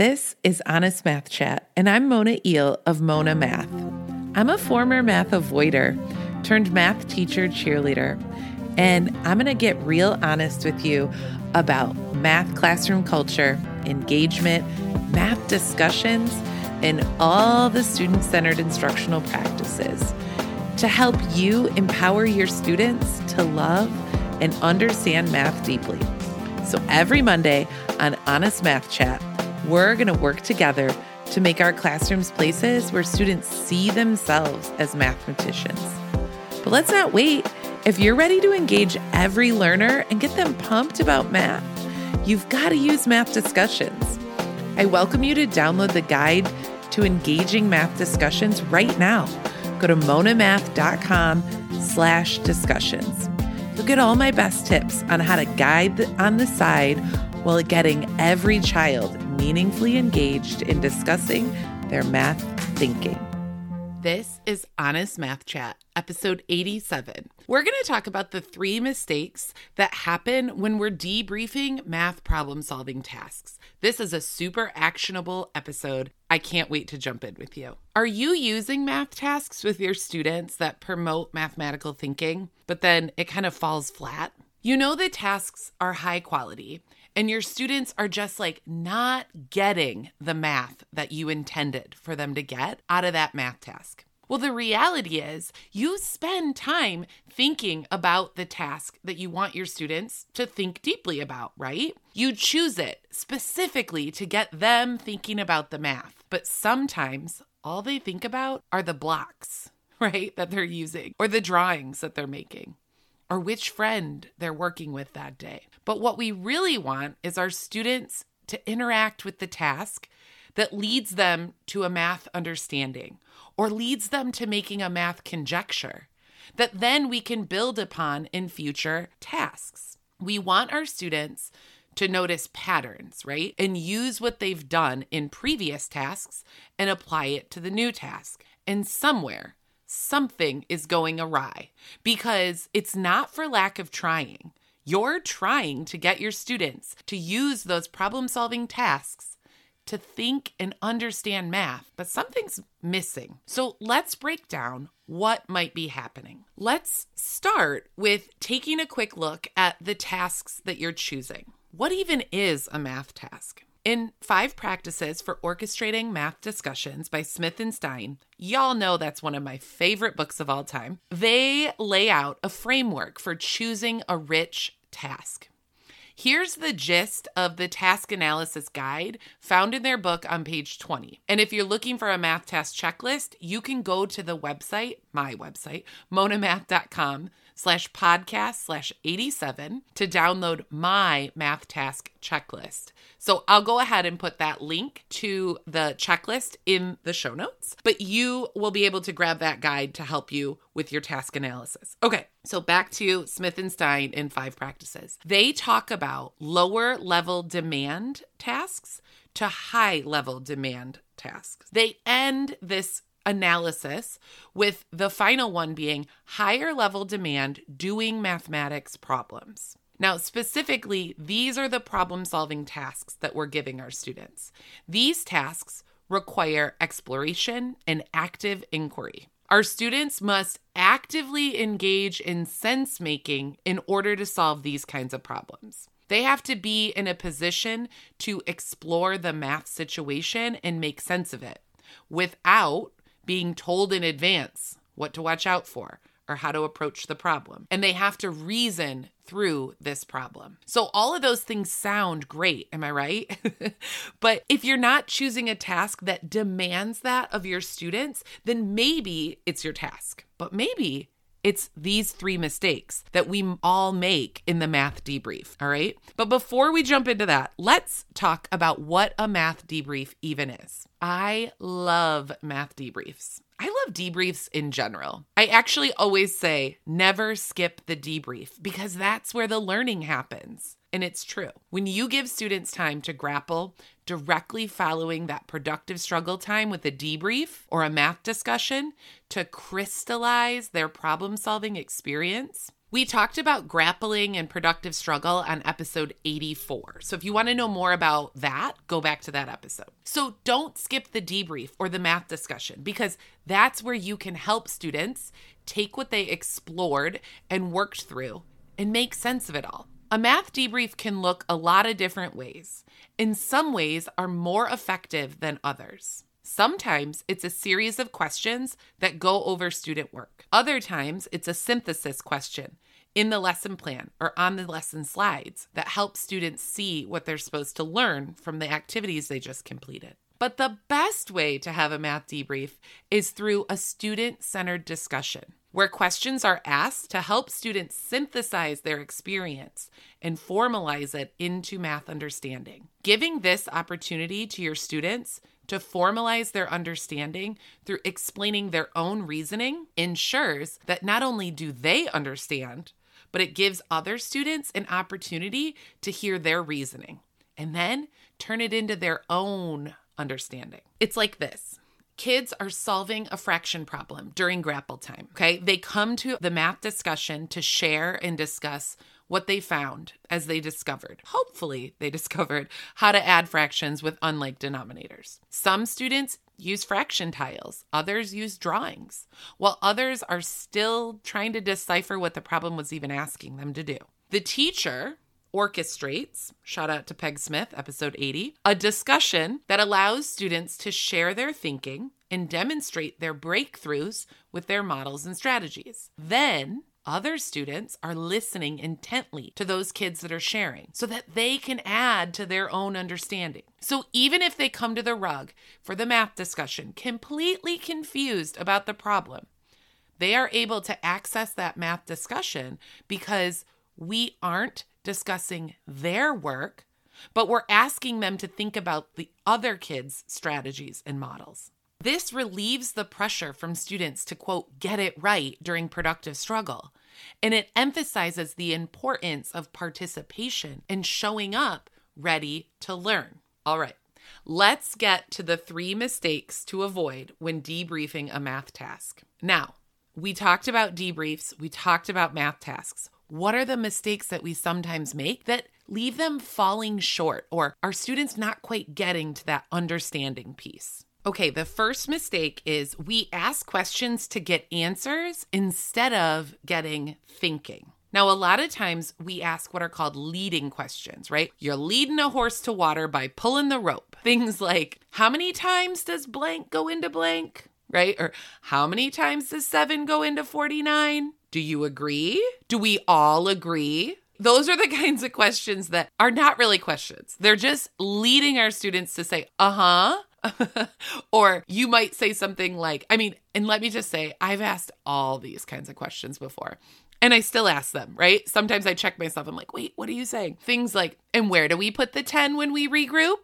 This is Honest Math Chat, and I'm Mona Iehl of Mona Math. I'm a former math avoider turned math teacher cheerleader, and I'm going to get real honest with you about math classroom culture, engagement, math discussions, and all the student centered instructional practices to help you empower your students to love and understand math deeply. So every Monday on Honest Math Chat, we're going to work together to make our classrooms places where students see themselves as mathematicians. But let's not wait. If you're ready to engage every learner and get them pumped about math, you've got to use math discussions. I welcome you to download the guide to engaging math discussions right now. Go to monamath.com slash discussions. You'll get all my best tips on how to guide on the side while getting every child meaningfully engaged in discussing their math thinking. This is Honest Math Chat, episode 87. We're going to talk about the three mistakes that happen when we're debriefing math problem solving tasks. This is a super actionable episode. I can't wait to jump in with you. Are you using math tasks with your students that promote mathematical thinking, but then it kind of falls flat? You know the tasks are high quality and your students are just like not getting the math that you intended for them to get out of that math task. Well, the reality is you spend time thinking about the task that you want your students to think deeply about, right? You choose it specifically to get them thinking about the math. But sometimes all they think about are the blocks, right, that they're using or the drawings that they're making or which friend they're working with that day. But what we really want is our students to interact with the task that leads them to a math understanding or leads them to making a math conjecture that then we can build upon in future tasks. We want our students to notice patterns, right? And use what they've done in previous tasks and apply it to the new task. And somewhere something is going awry because it's not for lack of trying. You're trying to get your students to use those problem solving tasks to think and understand math, but something's missing. So let's break down what might be happening. Let's start with taking a quick look at the tasks that you're choosing. What even is a math task? In Five Practices for Orchestrating Math Discussions by Smith and Stein, y'all know that's one of my favorite books of all time. They lay out a framework for choosing a rich task. Here's the gist of the task analysis guide found in their book on page 20. And if you're looking for a math task checklist, you can go to the website, my website, monamath.com slash podcast slash 87 to download my math task checklist. So I'll go ahead and put that link to the checklist in the show notes, but you will be able to grab that guide to help you with your task analysis. Okay, so back to Smith and Stein in five practices. They talk about lower level demand tasks to high level demand tasks. They end this analysis, with the final one being higher level demand doing mathematics problems. Now, specifically, these are the problem solving tasks that we're giving our students. These tasks require exploration and active inquiry. Our students must actively engage in sense making in order to solve these kinds of problems. They have to be in a position to explore the math situation and make sense of it without being told in advance what to watch out for or how to approach the problem. And they have to reason through this problem. So, all of those things sound great, am I right? but if you're not choosing a task that demands that of your students, then maybe it's your task. But maybe it's these three mistakes that we all make in the math debrief. All right. But before we jump into that, let's talk about what a math debrief even is. I love math debriefs. I love debriefs in general. I actually always say never skip the debrief because that's where the learning happens. And it's true. When you give students time to grapple directly following that productive struggle time with a debrief or a math discussion to crystallize their problem solving experience, We talked about grappling and productive struggle on episode 84. So if you want to know more about that, go back to that episode. So don't skip the debrief or the math discussion because that's where you can help students take what they explored and worked through and make sense of it all. A math debrief can look a lot of different ways. In some ways are more effective than others. Sometimes it's a series of questions that go over student work. Other times it's a synthesis question in the lesson plan or on the lesson slides that helps students see what they're supposed to learn from the activities they just completed. But the best way to have a math debrief is through a student centered discussion where questions are asked to help students synthesize their experience and formalize it into math understanding. Giving this opportunity to your students to formalize their understanding through explaining their own reasoning ensures that not only do they understand, but it gives other students an opportunity to hear their reasoning and then turn it into their own understanding. It's like this. Kids are solving a fraction problem during grapple time. Okay. They come to the math discussion to share and discuss what they found as they discovered. Hopefully, they discovered how to add fractions with unlike denominators. Some students use fraction tiles, others use drawings, while others are still trying to decipher what the problem was even asking them to do. The teacher orchestrates, shout out to Peg Smith, episode 80, a discussion that allows students to share their thinking and demonstrate their breakthroughs with their models and strategies. Then other students are listening intently to those kids that are sharing so that they can add to their own understanding. So even if they come to the rug for the math discussion completely confused about the problem, they are able to access that math discussion because we aren't discussing their work, but we're asking them to think about the other kids' strategies and models. This relieves the pressure from students to, quote, get it right during productive struggle. And it emphasizes the importance of participation and showing up ready to learn. All right, let's get to the three mistakes to avoid when debriefing a math task. Now, we talked about debriefs, we talked about math tasks. What are the mistakes that we sometimes make that leave them falling short or are students not quite getting to that understanding piece? Okay, the first mistake is we ask questions to get answers instead of getting thinking. Now, a lot of times we ask what are called leading questions, right? You're leading a horse to water by pulling the rope. Things like, how many times does blank go into blank? Right? Or how many times does seven go into 49? Do you agree? Do we all agree? Those are the kinds of questions that are not really questions. They're just leading our students to say, uh huh, or you might say something like, I mean, and let me just say, I've asked all these kinds of questions before. And I still ask them, right? Sometimes I check myself. I'm like, wait, what are you saying? Things like, and where do we put the 10 when we regroup?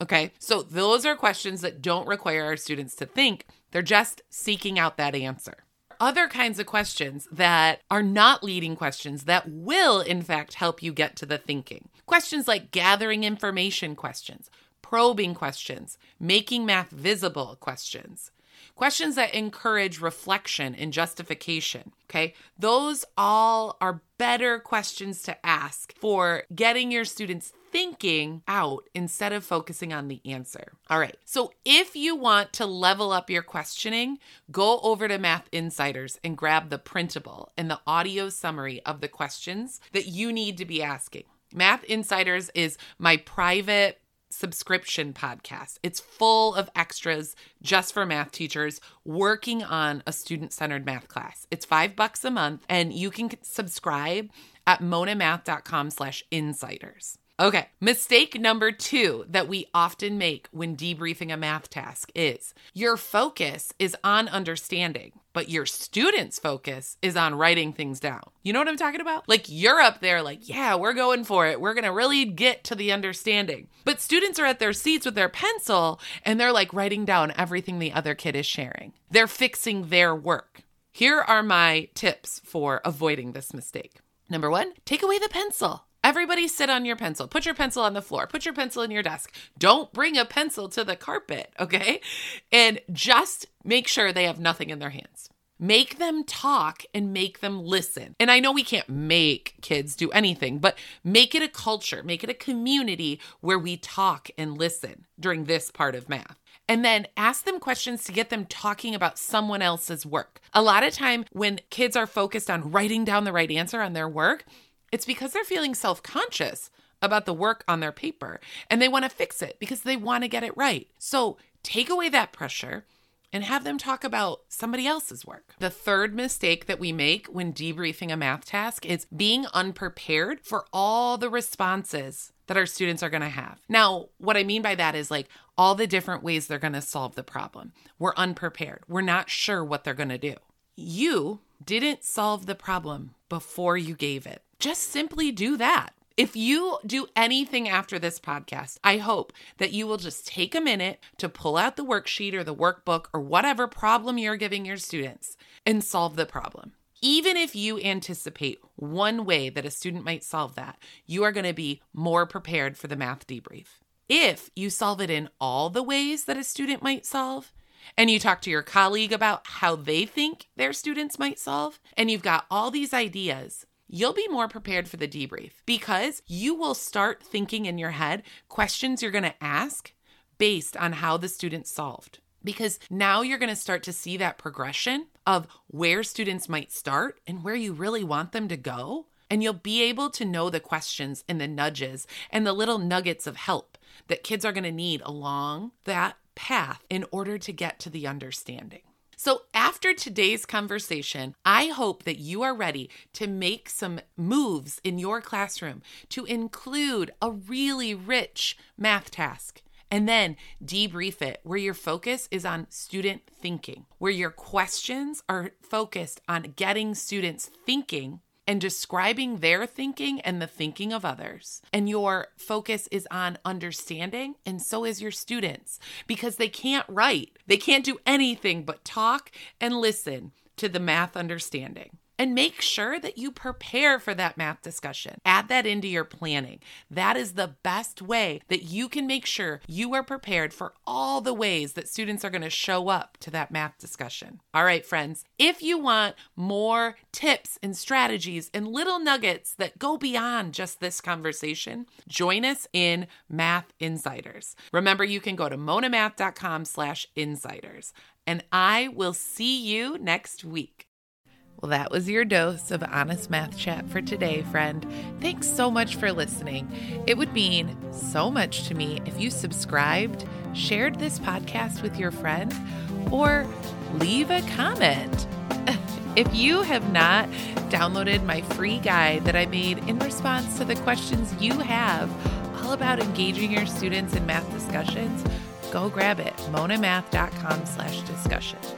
Okay. So those are questions that don't require our students to think. They're just seeking out that answer. Other kinds of questions that are not leading questions that will, in fact, help you get to the thinking. Questions like gathering information questions probing questions, making math visible questions, questions that encourage reflection and justification. Okay. Those all are better questions to ask for getting your students thinking out instead of focusing on the answer. All right. So if you want to level up your questioning, go over to Math Insiders and grab the printable and the audio summary of the questions that you need to be asking. Math Insiders is my private subscription podcast. It's full of extras just for math teachers working on a student centered math class. It's five bucks a month, and you can subscribe at monamath.com slash insiders. Okay, mistake number two that we often make when debriefing a math task is your focus is on understanding, but your student's focus is on writing things down. You know what I'm talking about? Like you're up there, like, yeah, we're going for it. We're going to really get to the understanding. But students are at their seats with their pencil and they're like writing down everything the other kid is sharing. They're fixing their work. Here are my tips for avoiding this mistake. Number one, take away the pencil. Everybody sit on your pencil. Put your pencil on the floor. Put your pencil in your desk. Don't bring a pencil to the carpet, okay? And just make sure they have nothing in their hands. Make them talk and make them listen. And I know we can't make kids do anything, but make it a culture, make it a community where we talk and listen during this part of math. And then ask them questions to get them talking about someone else's work. A lot of time when kids are focused on writing down the right answer on their work, it's because they're feeling self-conscious about the work on their paper and they want to fix it because they want to get it right. So, take away that pressure and have them talk about somebody else's work. The third mistake that we make when debriefing a math task is being unprepared for all the responses that our students are going to have. Now, what I mean by that is like all the different ways they're going to solve the problem. We're unprepared. We're not sure what they're going to do. You didn't solve the problem before you gave it. Just simply do that. If you do anything after this podcast, I hope that you will just take a minute to pull out the worksheet or the workbook or whatever problem you're giving your students and solve the problem. Even if you anticipate one way that a student might solve that, you are going to be more prepared for the math debrief. If you solve it in all the ways that a student might solve, and you talk to your colleague about how they think their students might solve, and you've got all these ideas, you'll be more prepared for the debrief because you will start thinking in your head questions you're going to ask based on how the student solved. Because now you're going to start to see that progression of where students might start and where you really want them to go. And you'll be able to know the questions and the nudges and the little nuggets of help that kids are going to need along that path in order to get to the understanding. So, after today's conversation, I hope that you are ready to make some moves in your classroom to include a really rich math task and then debrief it where your focus is on student thinking, where your questions are focused on getting students thinking and describing their thinking and the thinking of others. And your focus is on understanding, and so is your students, because they can't write. They can't do anything but talk and listen to the math understanding and make sure that you prepare for that math discussion. Add that into your planning. That is the best way that you can make sure you are prepared for all the ways that students are going to show up to that math discussion. All right, friends, if you want more tips and strategies and little nuggets that go beyond just this conversation, join us in Math Insiders. Remember, you can go to monamath.com slash insiders. And I will see you next week. Well, that was your dose of honest math chat for today, friend. Thanks so much for listening. It would mean so much to me if you subscribed, shared this podcast with your friend, or leave a comment. if you have not downloaded my free guide that I made in response to the questions you have all about engaging your students in math discussions, go grab it, monamath.com slash discussions.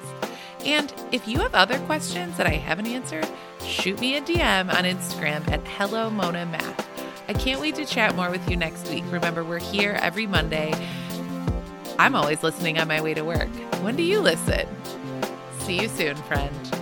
And if you have other questions that I haven't answered, shoot me a DM on Instagram at Hello Mona Math. I can't wait to chat more with you next week. Remember, we're here every Monday. I'm always listening on my way to work. When do you listen? See you soon, friend.